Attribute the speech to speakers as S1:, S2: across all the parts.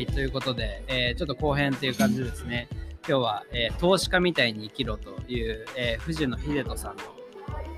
S1: はい、ということで、えーちょっと後編という感じですね。今日は、えー投資家みたいに生きろという、えー藤野秀人さんの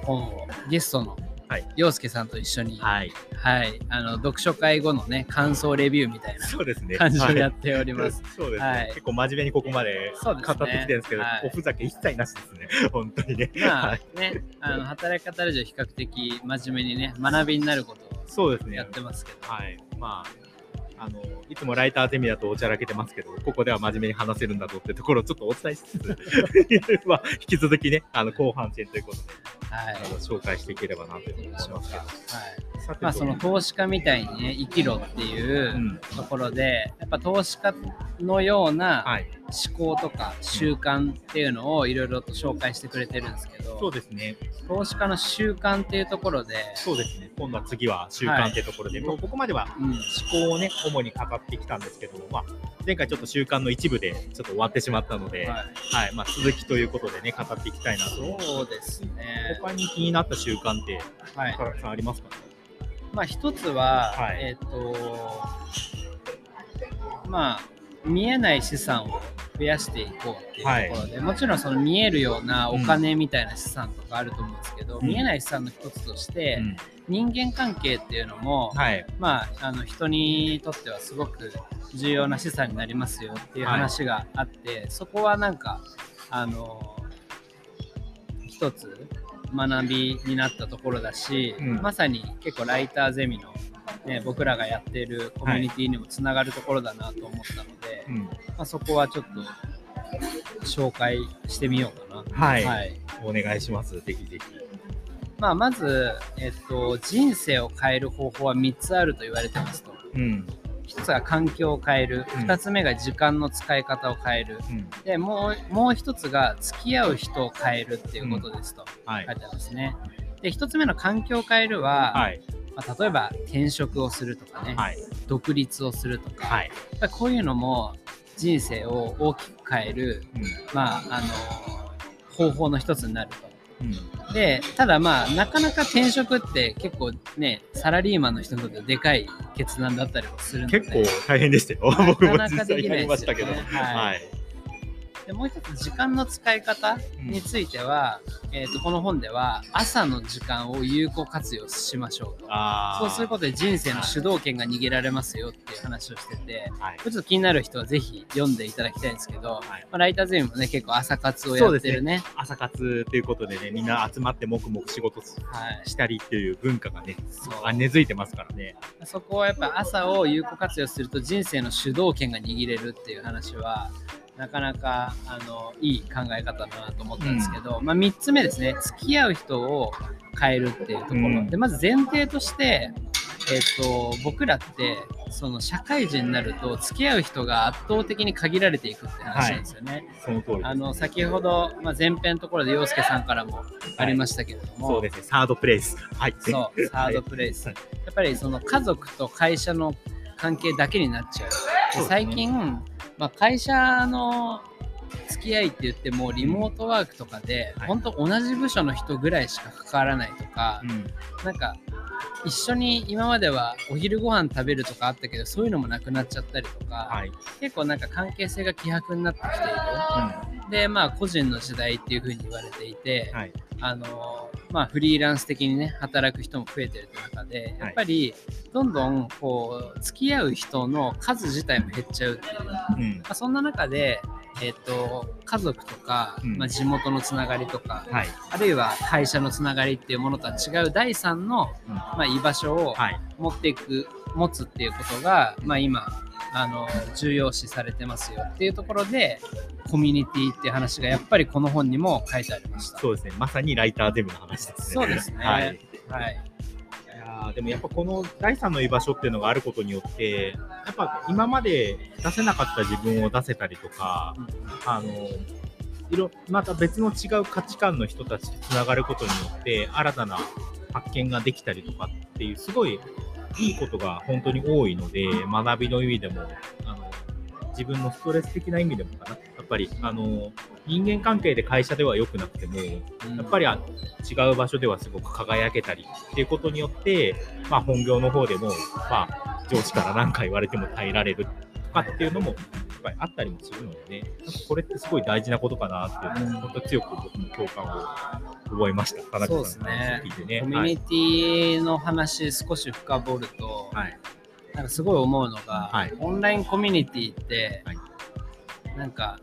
S1: 本をゲストの
S2: はい
S1: 陽介さんと一緒に、はい、
S2: はい。
S1: あの読書会後のね、感想レビューみたいな
S2: そうですね。
S1: 感じでや
S2: は
S1: っております。
S2: いそうですね、
S1: はい
S2: 結構真面目にここまで語ってきてるんですけど、
S1: はい
S2: おふざけ一切なしですね。本当にね。
S1: まあ
S2: はい、
S1: ね、あの働き方ラジオ比較的真面目にね、学びになることを
S2: そうですね。
S1: やってますけど、
S2: はい。まあ、あの、いつもライターゼミだとおちゃらけてますけど、ここでは真面目に話せるんだぞってところをちょっとお伝えしつつ、まあ、引き続きね、あの、後半戦ということで、
S1: はい。
S2: あの紹介していければなと思いますけど。
S1: まあ、その投資家みたいにね生きろっていううんところで、やっぱ投資家のような
S2: はい。
S1: 思考とか習慣っていうのをいろいろと紹介してくれてるんですけ
S2: そう
S1: ど
S2: ですね。
S1: 投資家の習慣っていうところで、
S2: そうですね。今度は次は習慣っていうところで、もうここまでは
S1: うん、
S2: 思考をね、主に語ってきたんですけど、まあ、前回ちょっと習慣の一部でちょっと終わってしまったので、はい、
S1: はい、
S2: まあ、続きということでね、語っていきたいなと。
S1: そうですね。
S2: 他に気になった習慣って、
S1: はい。
S2: さんありますか？ね
S1: まあ一つは、
S2: はい。
S1: えっ、とまあ見えない資産を増やしていこうっていうところで、もちろんその見えるようなお金みたいな資産とかあると思うんですけど、
S2: うん。
S1: 見えない資産の一つとして、
S2: うん。
S1: 人間関係っていうのも、
S2: はい。
S1: まあ、あの人にとってはすごく重要な資産になりますよっていう話があって、そこはなんかあの一つ学びになったところだし、
S2: うん。
S1: まさに結構ライターゼミの、ね、僕らがやっているコミュニティにもつながるところだなと思ったので、
S2: うん
S1: まあ、そこはちょっと紹介してみようかな。
S2: はい
S1: はい
S2: お願いします。ぜひぜひ。
S1: まあ、まず、えっと、人生を変える方法は3つあると言われてますと。
S2: うん。
S1: 1つが環境を変える、
S2: うん
S1: 2つ目が時間の使い方を変える、
S2: うん。
S1: でもうもう1つが付き合う人を変えるっていうことですと
S2: はい
S1: 書い。てありますね。で1つ目の環境を変えるは、
S2: はい。
S1: まあ、例えば転職をするとかね、
S2: はい。
S1: 独立をするとか、
S2: はい。
S1: こういうのも人生を大きく変える、
S2: うん。
S1: まあ、あの方法の一つになると。
S2: うん。
S1: でただまあなかなか転職って結構ねサラリーマンの人にとってでかい決断だったりもするので
S2: 結構大変でしたよ。僕も実際やりましたけど。
S1: はい
S2: はい。
S1: でもう一つ時間の使い方については、えー、とこの本では朝の時間を有効活用しましょうと。そうすることで人生の主導権が逃げられますよっていう話をしてて
S2: はい。
S1: これちょっと気になる人はぜひ読んでいただきたいんですけど、
S2: はい。
S1: まあ、ライターゼミもね結構朝活をやってるね。
S2: 朝活ということでね、みんな集まって黙々仕事
S1: はい。
S2: したりっていう文化がね、
S1: そう。
S2: あ根付いてますからね。
S1: そこはやっぱ朝を有効活用すると人生の主導権が握れるっていう話はなかなかあのいい考え方だなと思ったんですけど、まあ、3つ目ですね付き合う人を変えるっていうところ、
S2: うん
S1: でまず前提として、えっと僕らってその社会人になると付き合う人が圧倒的に限られていくって話なんですよね。
S2: その通りです。
S1: あの先ほど、まあ、前編のところで陽介さんからもありましたけれども、
S2: そうですね、サードプレイス。はい。
S1: そう、サードプレイス。
S2: はい
S1: やっぱりその家族と会社の関係だけになっちゃう。最近、まあ、会社の付き合いって言ってもリモートワークとかで、
S2: はい
S1: 本当同じ部署の人ぐらいしか関わらないとか
S2: う、ん。
S1: なんか一緒に今まではお昼ご飯食べるとかあったけどそういうのもなくなっちゃったりとか、
S2: はい。
S1: 結構なんか関係性が希薄になってきている。
S2: う
S1: でまあ個人の時代っていうふうに言われていて、
S2: ん。はい。
S1: あのまあ、フリーランス的にね働く人も増えてる中でやっぱりどんどんこう付き合う人の数自体も減っちゃうっていう、ま
S2: うん。
S1: あ、そんな中で、えっと家族とか、
S2: うん
S1: まあ、地元のつながりとか、
S2: はい。
S1: あるいは会社のつながりっていうものとは違う第三の、
S2: うん
S1: まあ、居場所を
S2: はい。
S1: 持っていく持つっていうことが、まあ、今あの重要視されてますよっていうところでコミュニティっていう話がやっぱりこの本にも書いてありました。
S2: そうですね、まさにライターデブの話ですね。
S1: そうですね。
S2: はい。
S1: はい。
S2: いやーでもやっぱこの第三の居場所っていうのがあることによって、やっぱ今まで出せなかった自分を出せたりとか、あの、いろ、また別の違う価値観の人たちとつながることによって、新たな発見ができたりとかっていう、すごいいいことが本当に多いので、学びの意味でも、あの、自分のストレス的な意味でもかな。やっぱり、あの、人間関係で会社では良くなくても、やっぱりあ違う場所ではすごく輝けたりっていうことによって、まあ、本業の方でも、まあ、上司から何か言われても耐えられるかっていうのもやっぱりあったりもするのでね、なんかこれってすごい大事なことかなっていうのを、本当強く僕も共感を覚えました。田中
S1: そうですね
S2: ね。
S1: コミュニティの話少し深掘ると、
S2: はい。
S1: なんかすごい思うのが、
S2: はい
S1: オンラインコミュニティって、
S2: はい
S1: なんか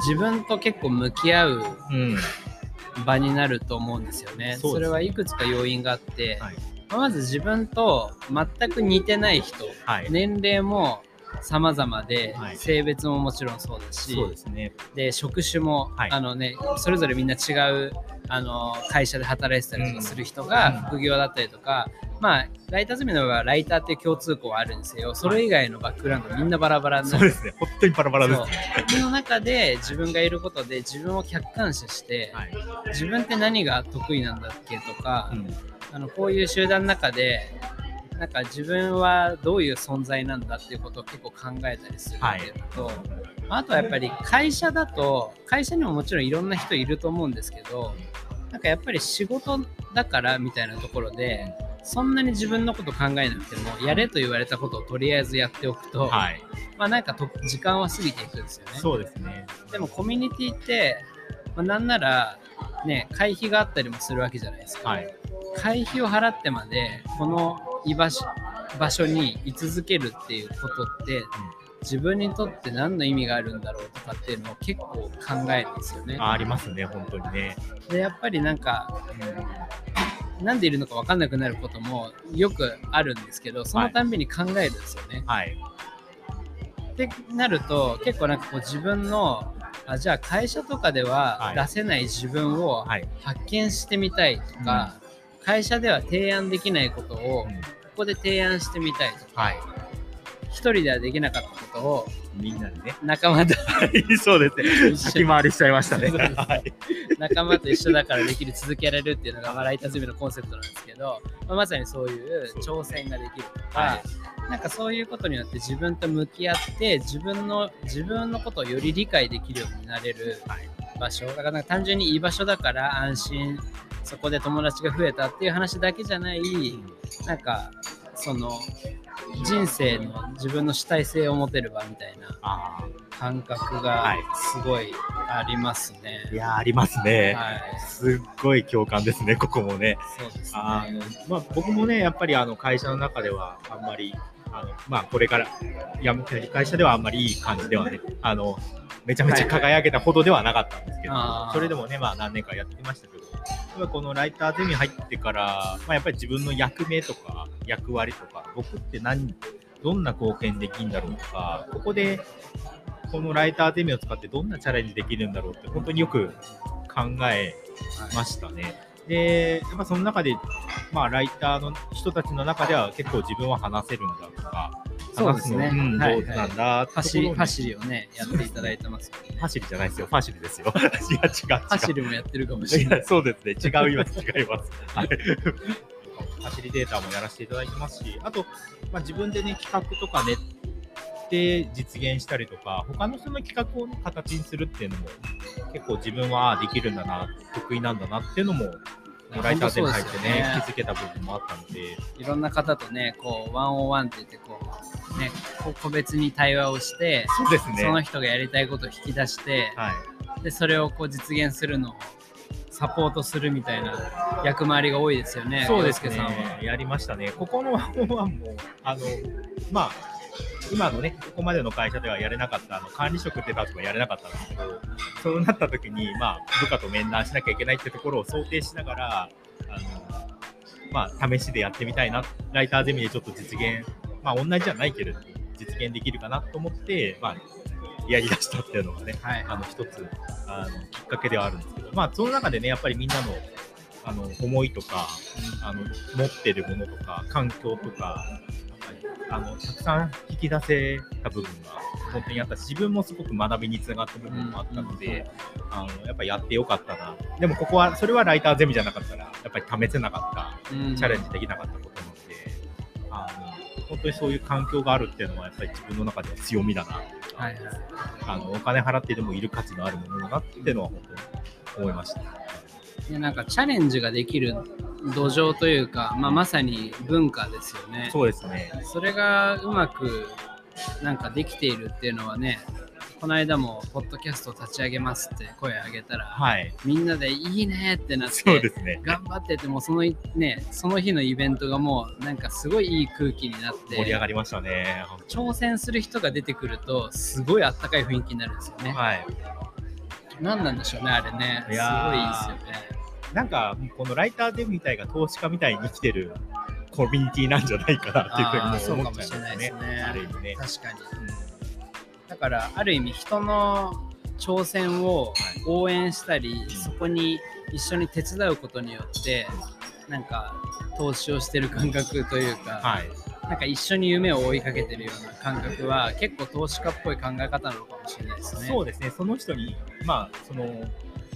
S1: 自分と結構向き合う
S2: うん。
S1: 場になると思うんですよね。そ
S2: ね
S1: れはいくつか要因があって、
S2: はい
S1: まず自分と全く似てない人、
S2: はい。
S1: 年齢も様々で、
S2: はい
S1: 性別ももちろんそうだし、
S2: そうですね。
S1: で職種も、
S2: はい
S1: あのね、それぞれみんな違うあの会社で働いてたりとかする人
S2: うん
S1: が副業だったりとか、まあライターゼミの場合はライターっていう共通項はあるんですよそれ以外のバックグラウンドみんなバラバラになる
S2: そうですね。本当にバラバラですね。
S1: その中で自分がいることで自分を客観視して、
S2: はい。
S1: 自分って何が得意なんだっけとか、
S2: うん
S1: あのこういう集団の中でなんか自分はどういう存在なんだっていうことを結構考えたりするっていうのと、あとはやっぱり会社だと会社にももちろんいろんな人いると思うんですけどなんかやっぱり仕事だからみたいなところでそんなに自分のこと考えなくてもやれと言われたことをとりあえずやっておくと、
S2: はい。
S1: まあなんかと時間は過ぎていくんですよね。
S2: そうですね。
S1: でもコミュニティって、まあ、なんならね会費があったりもするわけじゃないですか。
S2: はい。
S1: 会費を払ってまでこの居場所場所に居続けるっていうことって、自分にとって何の意味があるんだろうとかっていうのを結構考えるんですよね。
S2: あありますね、本当にね。
S1: でやっぱりなんか、なんでいるのか分かんなくなることもよくあるんですけどそのたんびに考えるんですよね。
S2: はい。
S1: ってなると結構なんかこう自分のあじゃあ会社とかでは
S2: はい
S1: 出せない自分を
S2: はい。
S1: 発見してみたいとか、会社では提案できないことを
S2: うん
S1: ここで提案してみたいとか、
S2: はい。
S1: 一人ではできなかったことを
S2: みんなでね。
S1: 仲間と
S2: はい、そうですね。
S1: 一緒
S2: 先回りしちゃいましたね。
S1: 仲間と一緒だからできる続けられるっていうのがまあライターズムのコンセプトなんですけど、まあ、まさにそういう挑戦ができるとか、
S2: はい
S1: なんかそういうことによって自分と向き合って自分の自分のことをより理解できるようになれる
S2: はい
S1: 場所だから単純に居場所だから安心そこで友達が増えたっていう話だけじゃないなんかその人生の自分の主体性を持てる場みたいな
S2: あ
S1: 感覚が
S2: はい
S1: すごいありますね。
S2: あ。いやー、ありますね。
S1: はい、
S2: すっごい共感ですね、ここもね。
S1: そうです
S2: あ
S1: ね。
S2: ーまあ、僕もね、やっぱりあの会社の中ではあんまり、あのまあ、これから辞めてる会社ではあんまりいい感じではね、あのめちゃめちゃ輝けたほどではなかったんですけど、それでもね、まあ、何年かやってきましたけど、このライターゼミ入ってから、まあ、やっぱり自分の役目とか役割とか、僕って何、どんな貢献できるんだろうとか、ここでこのライターゼミを使ってどんなチャレンジできるんだろうって、本当によく考えましたね。で、やっぱその中で、まあ、ライターの人たちの中では結構自分は話せるんだとか、
S1: そうですね
S2: うん
S1: はい
S2: なんだってところ
S1: 走り
S2: に
S1: 走りをねやっていただいてますよね。
S2: 走りじゃないですよ、ファシリですよ。いや、違う、違う。
S1: 走りもやってるかもしれない。
S2: いやそうですね、違います、違います。はい。走りデータもやらせていただいてますし、あと、まあ、自分でね、企画とか練って実現したりとか、他の人の企画を、ね、形にするっていうのも、結構自分はあできるんだな、得意なんだなっていうのも、ライターでも入ってね、気づけた部分もあったので、
S1: いろんな方とね、こう、ワンオンワンって言って、こう、ね、個別に対話をして、
S2: そうですね。
S1: その人がやりたいことを引き出して、
S2: はい。
S1: で、それをこう実現するのをサポートするみたいな役回りが多いですよね、
S2: そうですね
S1: 洋介さんは。。
S2: やりましたね。ここのワンオンワンも、あの、まあ、今のね、ここまでの会社ではやれなかった、あの管理職ってたとかやれなかったんですけど、そうなった時に、まあ、部下と面談しなきゃいけないってところを想定しながら、あの、まあ、試しでやってみたいな、ライターゼミでちょっと実現、まあ、同じじゃないけれど、実現できるかなと思って、まあ、やりだしたっていうのがね、
S1: はい。
S2: あの一つあのきっかけではあるんですけど、まあ、その中でね、やっぱりみんなのあの思いとか、あの持ってるものとか、環境とか、あのたくさん引き出せた部分が本当にあったし、自分もすごく学びにつながった部分もあったので、あのやっぱやってよかったな。でもここは、それはライターゼミじゃなかったら、やっぱり試せなかった
S1: うん
S2: チャレンジできなかったことなので、あの本当にそういう環境があるっていうのは、やっぱり自分の中では強みだな
S1: はいはい。
S2: あのお金払ってでもいる価値のあるものだなっていうのは本当に思いました。
S1: でなんかチャレンジができる土壌というか、まあ、まさに文化ですよね。
S2: そうですね。
S1: それがうまくなんかできているっていうのはねこの間もポッドキャストを立ち上げますって声上げたら、
S2: はい。
S1: みんなでいいねってなって
S2: そうですね。
S1: 頑張っててもそのいねその日のイベントがもうなんかすごいいい空気になって
S2: 盛り上がりましたね。
S1: 挑戦する人が出てくるとすごいあったかい雰囲気になるんですよね。
S2: はい。
S1: 何なんでしょうねあれねすごいいいですよね。
S2: なんか、このライターゼミみたいが投資家みたいに生きてるコミュニティなんじゃないかなっていうふうに思っちゃいますね
S1: す。ね。
S2: ある意味ね。
S1: 確かに。だからある意味人の挑戦を応援したり、そこに一緒に手伝うことによってなんか投資をしてる感覚というか、
S2: はい。
S1: なんか一緒に夢を追いかけてるような感覚は結構投資家っぽい考え方なのかもしれないですね。
S2: そうですね。その人に、まあ、その、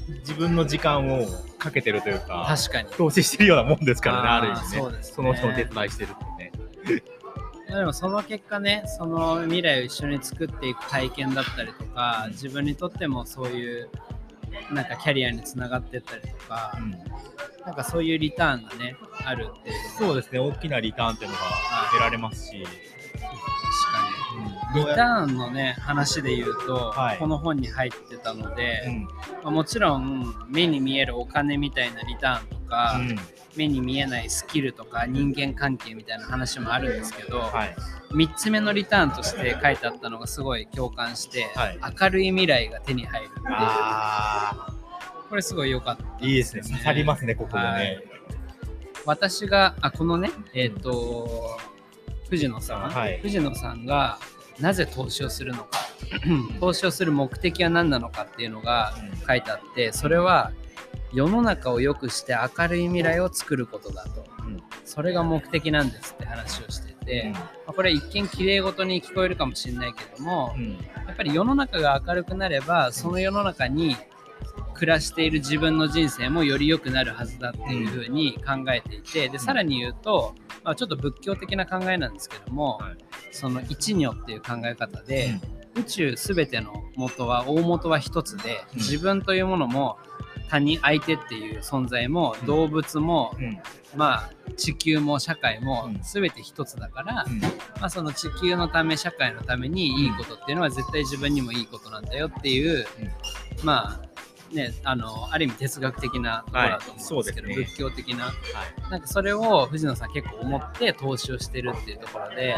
S2: 自分の時間をかけてるというか、
S1: 確かに。
S2: 投資してるようなもんですからね、
S1: あ
S2: る意味ね。
S1: そうですね
S2: その人の手伝いしてるってね。
S1: でもその結果ね、その未来を一緒に作っていく体験だったりとか、自分にとってもそういうなんかキャリアにつながってったりとか、
S2: うん
S1: なんかそういうリターンがね、あるっていう。
S2: そうですね。大きなリターンっていうのが得られますし。
S1: リターンのね、話で言うと、
S2: はい。
S1: この本に入ってたので、
S2: うん。
S1: まあもちろん目に見えるお金みたいなリターンとか、
S2: うん。
S1: 目に見えないスキルとか人間関係みたいな話もあるんですけど、
S2: はい。
S1: 3つ目のリターンとして書いてあったのがすごい共感して、
S2: はい。
S1: 明るい未来が手に入るっていう。
S2: あ
S1: これすごい良かった
S2: あ、いいですね。刺さりますね、ここも
S1: はい。
S2: ね。
S1: 私があこのねえっ、と藤野さん、
S2: はい。
S1: 藤野さんがなぜ投資をするのか。投資をする目的は何なのかっていうのが書いてあってそれは世の中を良くして明るい未来を作ることだと。
S2: うん。
S1: それが目的なんですって話をしてて、まあこれ一見綺麗事に聞こえるかもしれないけども、
S2: うん。
S1: やっぱり世の中が明るくなればその世の中に暮らしている自分の人生もより良くなるはずだっていうふうに考えていてでさらに言うと、まあ、ちょっと仏教的な考えなんですけども、
S2: はい。
S1: その一如っていう考え方で、宇宙全ての元は大元は一つで
S2: うん。
S1: 自分というものも他人相手っていう存在も
S2: うん。
S1: 動物も、
S2: うん。
S1: まあ地球も社会も
S2: うん。
S1: 全て一つだから、
S2: うん。
S1: まあ、その地球のため社会のためにいいことっていうのは絶対自分にもいいことなんだよっていう、まあねあのある意味哲学的なところだと思うんですけど、
S2: はい。そうです
S1: 仏教的な。
S2: はい。
S1: なんかそれを藤野さん結構思って投資をしてるっていうところで、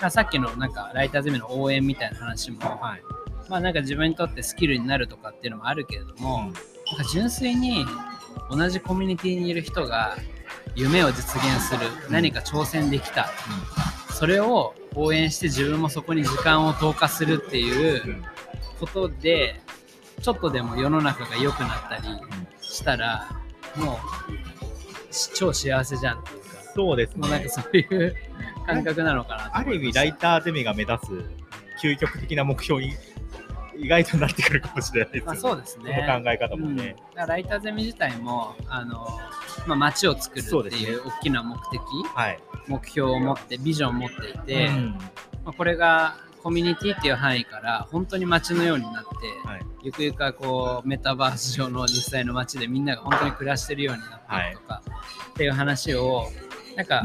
S1: まあさっきのなんかライターゼミの応援みたいな話も、
S2: はい。
S1: まあなんか自分にとってスキルになるとかっていうのもあるけれども、なんか純粋に同じコミュニティにいる人が夢を実現する何か挑戦できたそれを応援して自分もそこに時間を投下するっていうことでちょっとでも世の中が良くなったりしたらもうし超幸せじゃんっていうか
S2: そうです
S1: もうなんか
S2: ね。
S1: そういう感覚なのかなと
S2: ある意味、ライターゼミが目指す究極的な目標に意外となってくるかもしれないですよね。
S1: まあそうですね
S2: 考え方も
S1: うん、だ
S2: ね
S1: か。らライターゼミ自体もあの、まあ、街を作るっていう大きな目的、
S2: はい。
S1: 目標を持ってビジョンを持っていて、
S2: うん
S1: まあ、これがコミュニティっていう範囲から本当に街のようになって、
S2: はい。
S1: ゆくゆくはこうメタバース上の実際の街でみんなが本当に暮らしてるようになっていくとか、っていう話をなんか、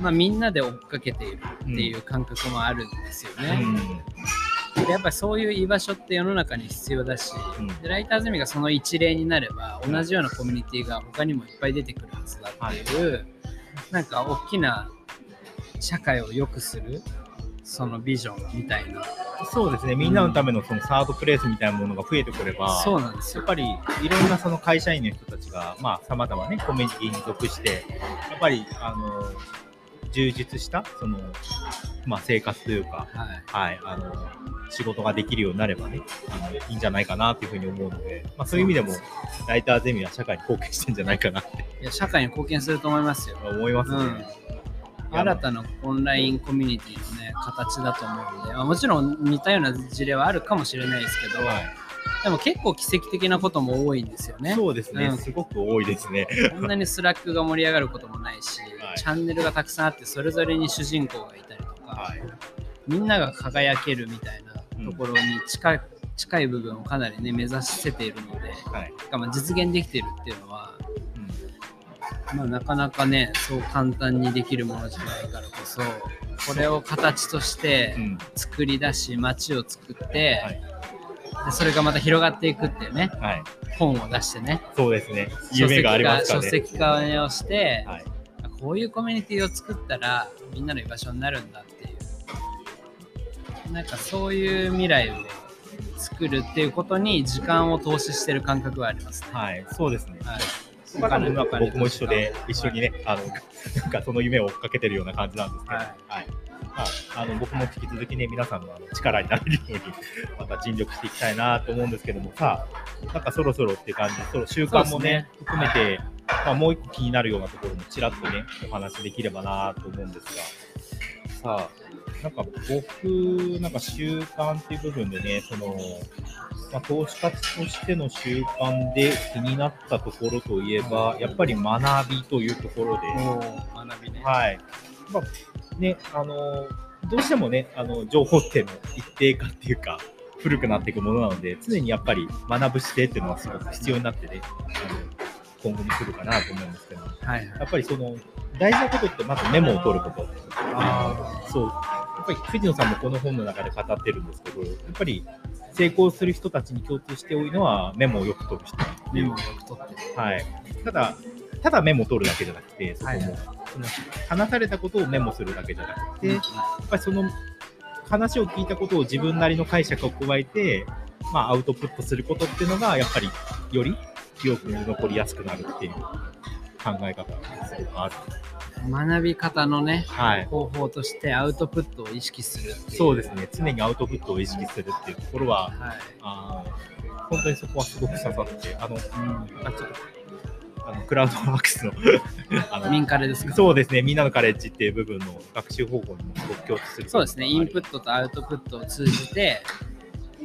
S1: まあ、みんなで追っかけているっていう感覚もあるんですよね。でやっぱりそういう居場所って世の中に必要だし、
S2: うん。
S1: でライターゼミがその一例になれば同じようなコミュニティが他にもいっぱい出てくるはずだっていう、なんか大きな社会を良くするそのビジョンみたいな。
S2: そうですね。みんなのためのそのサードプレイスみたいなものが増えてくれば、
S1: そうなんですよ。
S2: やっぱりいろんなその会社員の人たちが、まあ、さまざまね、コミュニティに属して、やっぱり、あの、充実した、その、まあ、生活というか、
S1: はい。
S2: はい、あの、仕事ができるようになればね、あのいいんじゃないかなというふうに思うので、まあ、そういう意味でも、ライターゼミは社会に貢献してんじゃないかなって。
S1: いや社会に貢献すると思いますよ。
S2: 思いますね。
S1: うん新たなオンラインコミュニティのね形だと思うので、まあもちろん似たような事例はあるかもしれないですけど、
S2: はい。
S1: でも結構奇跡的なことも多いんですよね。
S2: そうですね、
S1: うん。
S2: すごく多いですね。
S1: こんなに Slack が盛り上がることもないし、
S2: はい。
S1: チャンネルがたくさんあってそれぞれに主人公がいたりとか、
S2: はい。
S1: みんなが輝けるみたいなところに近い,、近い部分をかなりね目指せているので、
S2: はい。
S1: まあ実現できているっていうのはまあ、なかなかねそう簡単にできるものじゃないからこそこれを形として
S2: うん
S1: 作り出し街を作って、
S2: はい
S1: でそれがまた広がっていくっていうね
S2: はい、
S1: 本を出してね
S2: そうですね。夢がありますからね。
S1: 書籍化をして、
S2: はい、
S1: こういうコミュニティを作ったらみんなの居場所になるんだっていうなんかそういう未来を作るっていうことに時間を投資してる感覚はありますね。
S2: はい、そうですね。
S1: はい
S2: 僕も一緒で、一緒にね、あの、なんかその夢を追っかけてるような感じなんですけど、
S1: は
S2: はい。い。まあ、あの僕も引き続きね、皆さんのあの力になれるように、また尽力していきたいなと思うんですけども、さあ、なんかそろそろっていう感じで、その習慣もね、含めて、まあ、もう一個気になるようなところもちらっとね、お話できればなと思うんですが、さあ、なんか僕、なんか習慣っていう部分でね、その、まあ、投資家としての習慣で気になったところといえば、やっぱり学びというところで、
S1: 学びね。
S2: はい。まあ、ね、あの、どうしてもね、あの、情報っての一定化っていうか、古くなっていくものなので、常にやっぱり学ぶ姿勢っていうのはすごく必要になってね、今後に来るかなと思うんですけど、
S1: はいはい。
S2: やっぱりその、大事なことってまずメモを取ること。
S1: あ
S2: そう。やっぱり藤野さんもこの本の中で語ってるんですけど、やっぱり成功する人たちに共通して多いのはメモをよく取る人。
S1: メモをよく取ってる。
S2: はい。ただ、ただメモを取るだけじゃなくて、そこも、その話されたことをメモするだけじゃなくて、やっぱりその話を聞いたことを自分なりの解釈を加えて、まあ、アウトプットすることっていうのが、やっぱりより記憶に残りやすくなるっていう考え方がすごくある。
S1: 学び方のね、
S2: はい。
S1: 方法としてアウトプットを意識する。
S2: そうですね。常にアウトプットを意識するっていうところは、
S1: はい。
S2: あー本当にそこはすごく刺さって、あの、
S1: うん
S2: あちょっと、あのクラウドワークスのあの
S1: 民カレですか？
S2: そうですね、みんなのカレッジっていう部分の学習方法にもすごく共通する。
S1: そうですね、インプットとアウトプットを通じて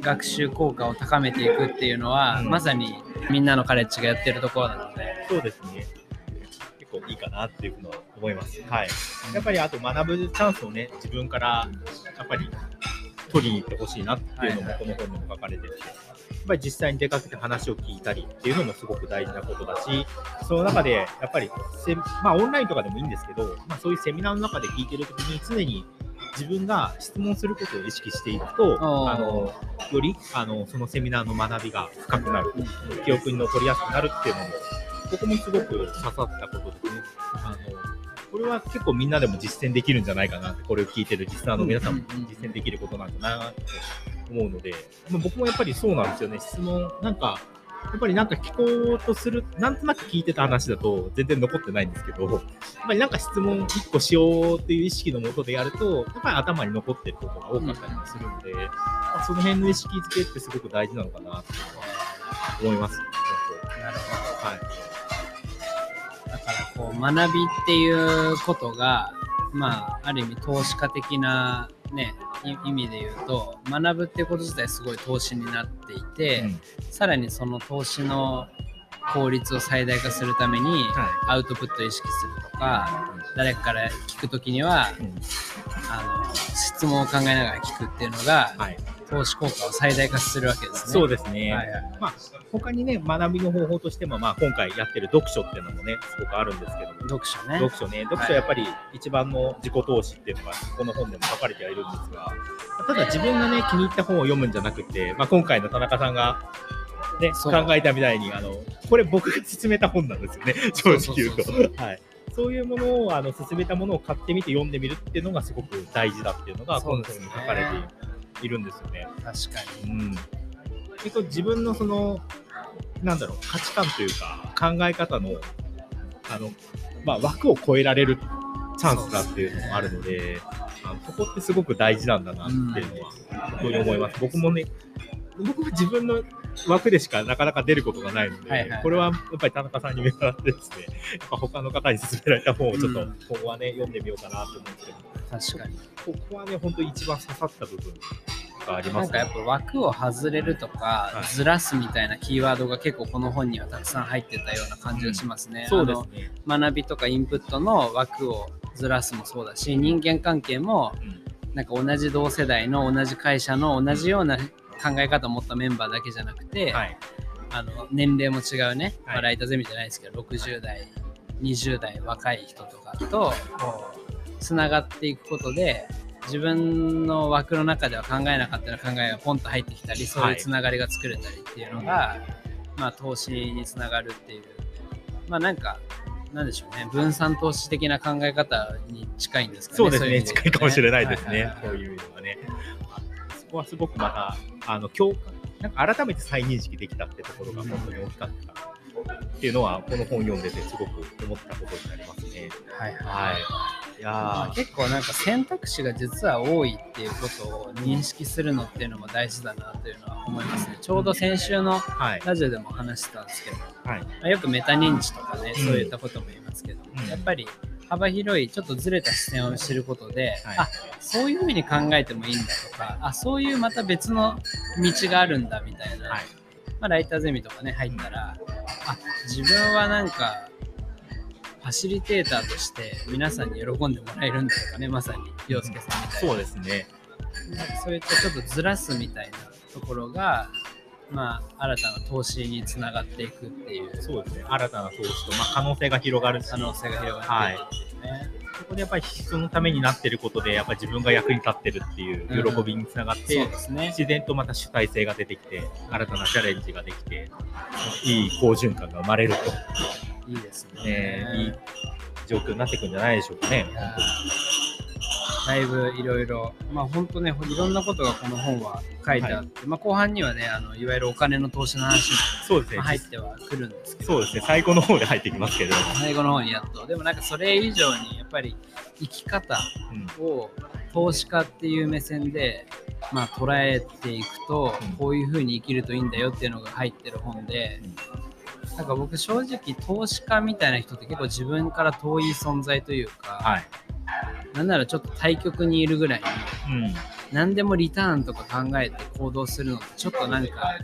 S1: 学習効果を高めていくっていうのは、
S2: うん
S1: まさにみんなのカレッジがやってるところなので、
S2: そうですね。結構いいかなっていうのは思います。はい。やっぱりあと学ぶチャンスをね、自分からやっぱり取りに行ってほしいなっていうのも
S1: はい
S2: この本にも書かれてて、やっぱり実際に出かけて話を聞いたりっていうのもすごく大事なことだし、その中でやっぱりまあオンラインとかでもいいんですけど、まあそういうセミナーの中で聞いてるときに常に自分が質問することを意識していくと、あのよりあのそのセミナーの学びが深くなる、記憶に残りやすくなるっていうのも、ここもすごく刺さったことですね。これは結構みんなでも実践できるんじゃないかなって、これを聞いてるリスナーの皆さんも実践できることなんだなと思うので、まあ僕もやっぱりそうなんですよね、質問、なんか、やっぱりなんか聞こうとする、なんとなく聞いてた話だと全然残ってないんですけど、やっぱりなんか質問1個しようっていう意識のもとでやると、やっぱり頭に残ってることが多かったりもするので、まあその辺の意識づけってすごく大事なのかなって思います。
S1: なるほ
S2: はい。
S1: こう学びっていうことが、まあ、ある意味投資家的な、ね、い意味で言うと学ぶっていうこと自体すごい投資になっていて、
S2: うん。
S1: さらにその投資の効率を最大化するために、
S2: は
S1: アウトプットを意識するとか誰かから聞くときには
S2: うん。
S1: あの質問を考えながら聞くっていうのが、
S2: はい、
S1: 投資効果を最大化するわけですね。
S2: そうですね。
S1: はいはい
S2: まあ、他にね、学びの方法としても、まあ、今回やってる読書っていうのもね、すごくあるんですけども、
S1: 読書ね。
S2: 読書ね、読書はやっぱり一番の自己投資っていうのが、この本でも書かれてはいるんですが、ただ自分がね、気に入った本を読むんじゃなくて、まあ、今回の田中さんが、ね、考えたみたいに、あの、これ僕が勧めた本なんですよね、正直言うと。
S1: そうそう
S2: はい。そういうものを、あの、勧めたものを買ってみて読んでみるっていうのがすごく大事だっていうのが、この本に書かれているんですよね。
S1: 確かに。
S2: うん、結構自分のそのなんだろう価値観というか考え方のあの、まあ、枠を超えられるチャンスだっていうのもあるのであのそこってすごく大事なんだなっていうのは本当に思います。僕もね僕は自分の枠でしかなかなか出ることがないので、
S1: はいはい
S2: これはやっぱり田中さんに見習ってですね、やっぱ他の方に勧められた本をちょっと
S1: うん
S2: 今後はね、読んでみようかなと思うんですけど、
S1: 確かに。
S2: ここはね、本当に一番刺さった部分がありますね
S1: なんかやっ。ぱ枠を外れるとか、
S2: はい
S1: ずらすみたいなキーワードが結構この本にはたくさん入ってたような感じがしますね。
S2: そうですね。
S1: 学びとかインプットの枠をずらすもそうだし、人間関係も
S2: うん
S1: なんか同じ同世代の同じ会社の同じような考え方を持ったメンバーだけじゃなくて、
S2: はい。
S1: あの年齢も違うね、
S2: はい
S1: まあライターゼミじゃないですけど60代20代若い人とかとつながっていくことで自分の枠の中では考えなかった考えがポンと入ってきたりそういうつながりが作れたりっていうのが、まあ、投資につながるっていうまあなんかなんでしょうね。分散投資的な考え方に近いんですかね。
S2: そうですね。
S1: い意味で
S2: 近いかもしれないですね、
S1: はいはいはい。
S2: そういう意味ではね。そこはすごくまた、あの共感、なんか改めて再認識できたってところが本当に大きかったっていうのは、この本読んでてすごく思ったことになりますね。
S1: はいはい。
S2: はい。
S1: あ、
S2: ー
S1: 結構なんか選択肢が実は多いっていうことを認識するのっていうのも大事だなというのは思いますね。ちょうど先週の
S2: はい。
S1: ラジオでも話してたんですけど、
S2: はい。
S1: まあ、よくメタ認知とかね、
S2: うん
S1: そういったことも言いますけど、
S2: うん
S1: やっぱり幅広いちょっとずれた視点を知ることで、
S2: はい
S1: あそういうふうに考えてもいいんだとかあそういうまた別の道があるんだみたいな、
S2: はい。
S1: まあ、ライターゼミとかね入ったらあ自分はなんかファシリテーターとして皆さんに喜んでもらえるんだとかねまさに洋介さんみたいな
S2: そうですね。
S1: そういったちょっとずらすみたいなところがまあ新たな投資につながっていくっていう。
S2: そうですね。新たな投資と、まあ、可能性が広がるし、
S1: 可能性が広がっていくっていう。ね、
S2: そこでやっぱり人のためになってることで、やっぱり自分が役に立ってるっていう喜びにつながって、
S1: そうですね。
S2: 自然とまた主体性が出てきて、新たなチャレンジができて、いい好循環が生まれると、
S1: いいですね。
S2: ね、いい状況になっていくんじゃないでしょうかね。
S1: だいぶいろいろ、まあ本当ね、いろんなことがこの本は書いてあって、まあ後半にはね、あのいわゆるお金の投資の話
S2: そうですね。
S1: も入ってはくるんですけど、
S2: そうですね。最後の方で入ってきますけど、
S1: 最後の方にやっと。でもなんかそれ以上にやっぱり生き方
S2: うん。
S1: を投資家っていう目線で、まあ、捉えていくと
S2: うん、
S1: こういうふうに生きるといいんだよっていうのが入ってる本で、なんか僕正直投資家みたいな人って結構自分から遠い存在というか、
S2: はい。
S1: なんならちょっと対極にいるぐらいに
S2: うん。
S1: 何でもリターンとか考えて行動するのってちょっとなんか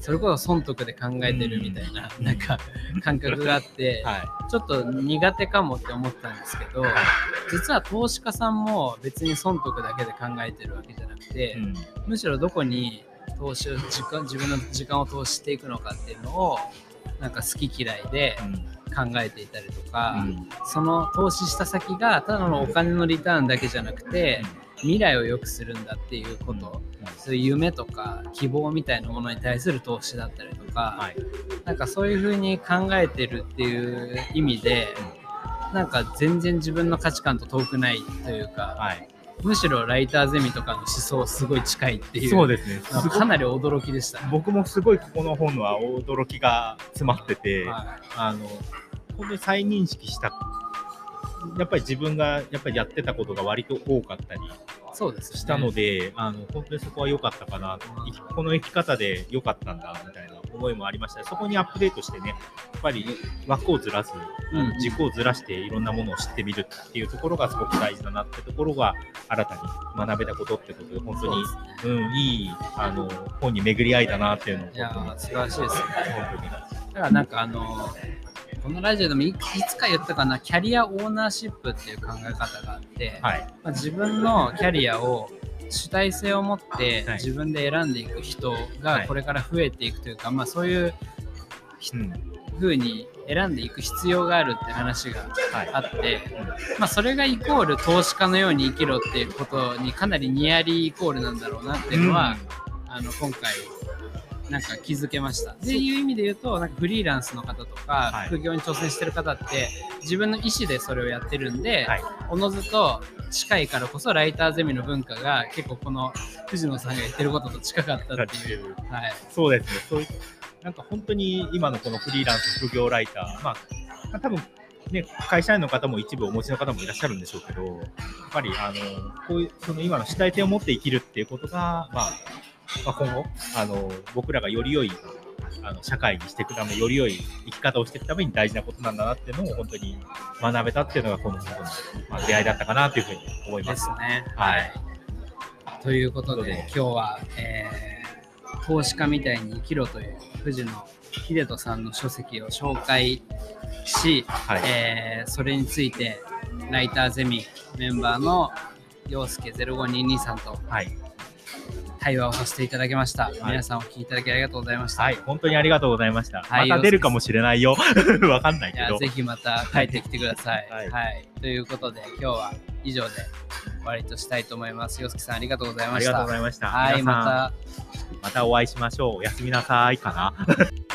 S1: それこそ損得で考えてるみたいな、
S2: うん
S1: なんか感覚があって、
S2: は
S1: ちょっと苦手かもって思ったんですけど、実は投資家さんも別に損得だけで考えてるわけじゃなくて、
S2: い。うん。
S1: むしろどこに投資を時間自分の時間を投資していくのかっていうのをなんか好き嫌いで考えていたりとか、
S2: うん。
S1: その投資した先がただのお金のリターンだけじゃなくて、未来を良くするんだっていうこと、そういう夢とか希望みたいなものに対する投資だったりとか、
S2: はい。
S1: なんかそういうふうに考えてるっていう意味で、なんか全然自分の価値観と遠くないというか、
S2: はい。
S1: むしろライターゼミとかの思想すごい近いっていう。
S2: そうですね。
S1: かかなり驚きでした。ね。
S2: 僕もすごいここの本は驚きが詰まってて、
S1: は
S2: あの本当に再認識したやっぱり自分がやっぱりやってたことが割と多かったり
S1: い、そうですよね。
S2: したので、あの本当にそこは良かったかな。生きこの生き方で良かったんだみたいな思いもありましたそこにアップデートしてねやっぱり枠をずらす、
S1: うん
S2: 軸をずらしていろんなものを知ってみるっていうところがすごく大事だなってところが新たに学べたことってことで本当に
S1: そう
S2: うん、いいあの本に巡り合いだなっていうのを
S1: いや素晴らしいですね。
S2: 本当に。
S1: だからなんかあのこのラジオでもいいつか言ったかなキャリアオーナーシップっていう考え方があって、
S2: はい。
S1: まあ、自分のキャリアを主体性を持って
S2: はい。
S1: 自分で選んでいく人
S2: はい。
S1: がこれから増えていくというか、まあ、そういう
S2: うん。
S1: 風に選んでいく必要があるって話が
S2: はい。
S1: あって、まあ、それがイコール投資家のように生きろっていうことにかなりニアリーイコールなんだろうなっていうのは、あの今回なんか気づけました。っていう意味で言うとなんかフリーランスの方とか、
S2: はい。
S1: 副業に挑戦してる方って自分の意思でそれをやってるんで、
S2: はい。
S1: おのずと近いからこそライターゼミの文化が結構この藤野さんが言ってることと近かったっていう。はい
S2: そうですね。そういう、なんか本当に今のこのフリーランス副業ライター、まあ、まあ多分ね、会社員の方も一部お持ちの方もいらっしゃるんでしょうけど、やっぱり、あの、こういう、その今の主体性を持って生きるっていうことが、まあ、まあ、今後、あの、僕らがより良い、あの社会にしていくため、より良い生き方をしていくために大事なことなんだなっていうのを本当に学べたっていうのが、この本の、まあ、出会いだったかなというふうに思いま。
S1: ですすね。
S2: はい。
S1: ということで今日は、えー投資家みたいに生きろという藤野秀人さんの書籍を紹介し、
S2: はい。
S1: えーそれについてライターゼミメンバーの陽介0522さんと
S2: はい。
S1: 対話をさせていただきました。
S2: い
S1: 皆さんお聞きいただきありがとうございました。
S2: はい、本当にありがとうございました。
S1: はい
S2: また出るかもしれないよ。わかんないけど。
S1: いやぜひまた帰ってきてください。は
S2: はいい、
S1: ということで、今日は以上で終わりとしたいと思います。よすきさん、ありがとうござい
S2: ありがとう
S1: ました。
S2: ございました。
S1: はい、また。
S2: またお会いしましょう。おやすみなさいかな。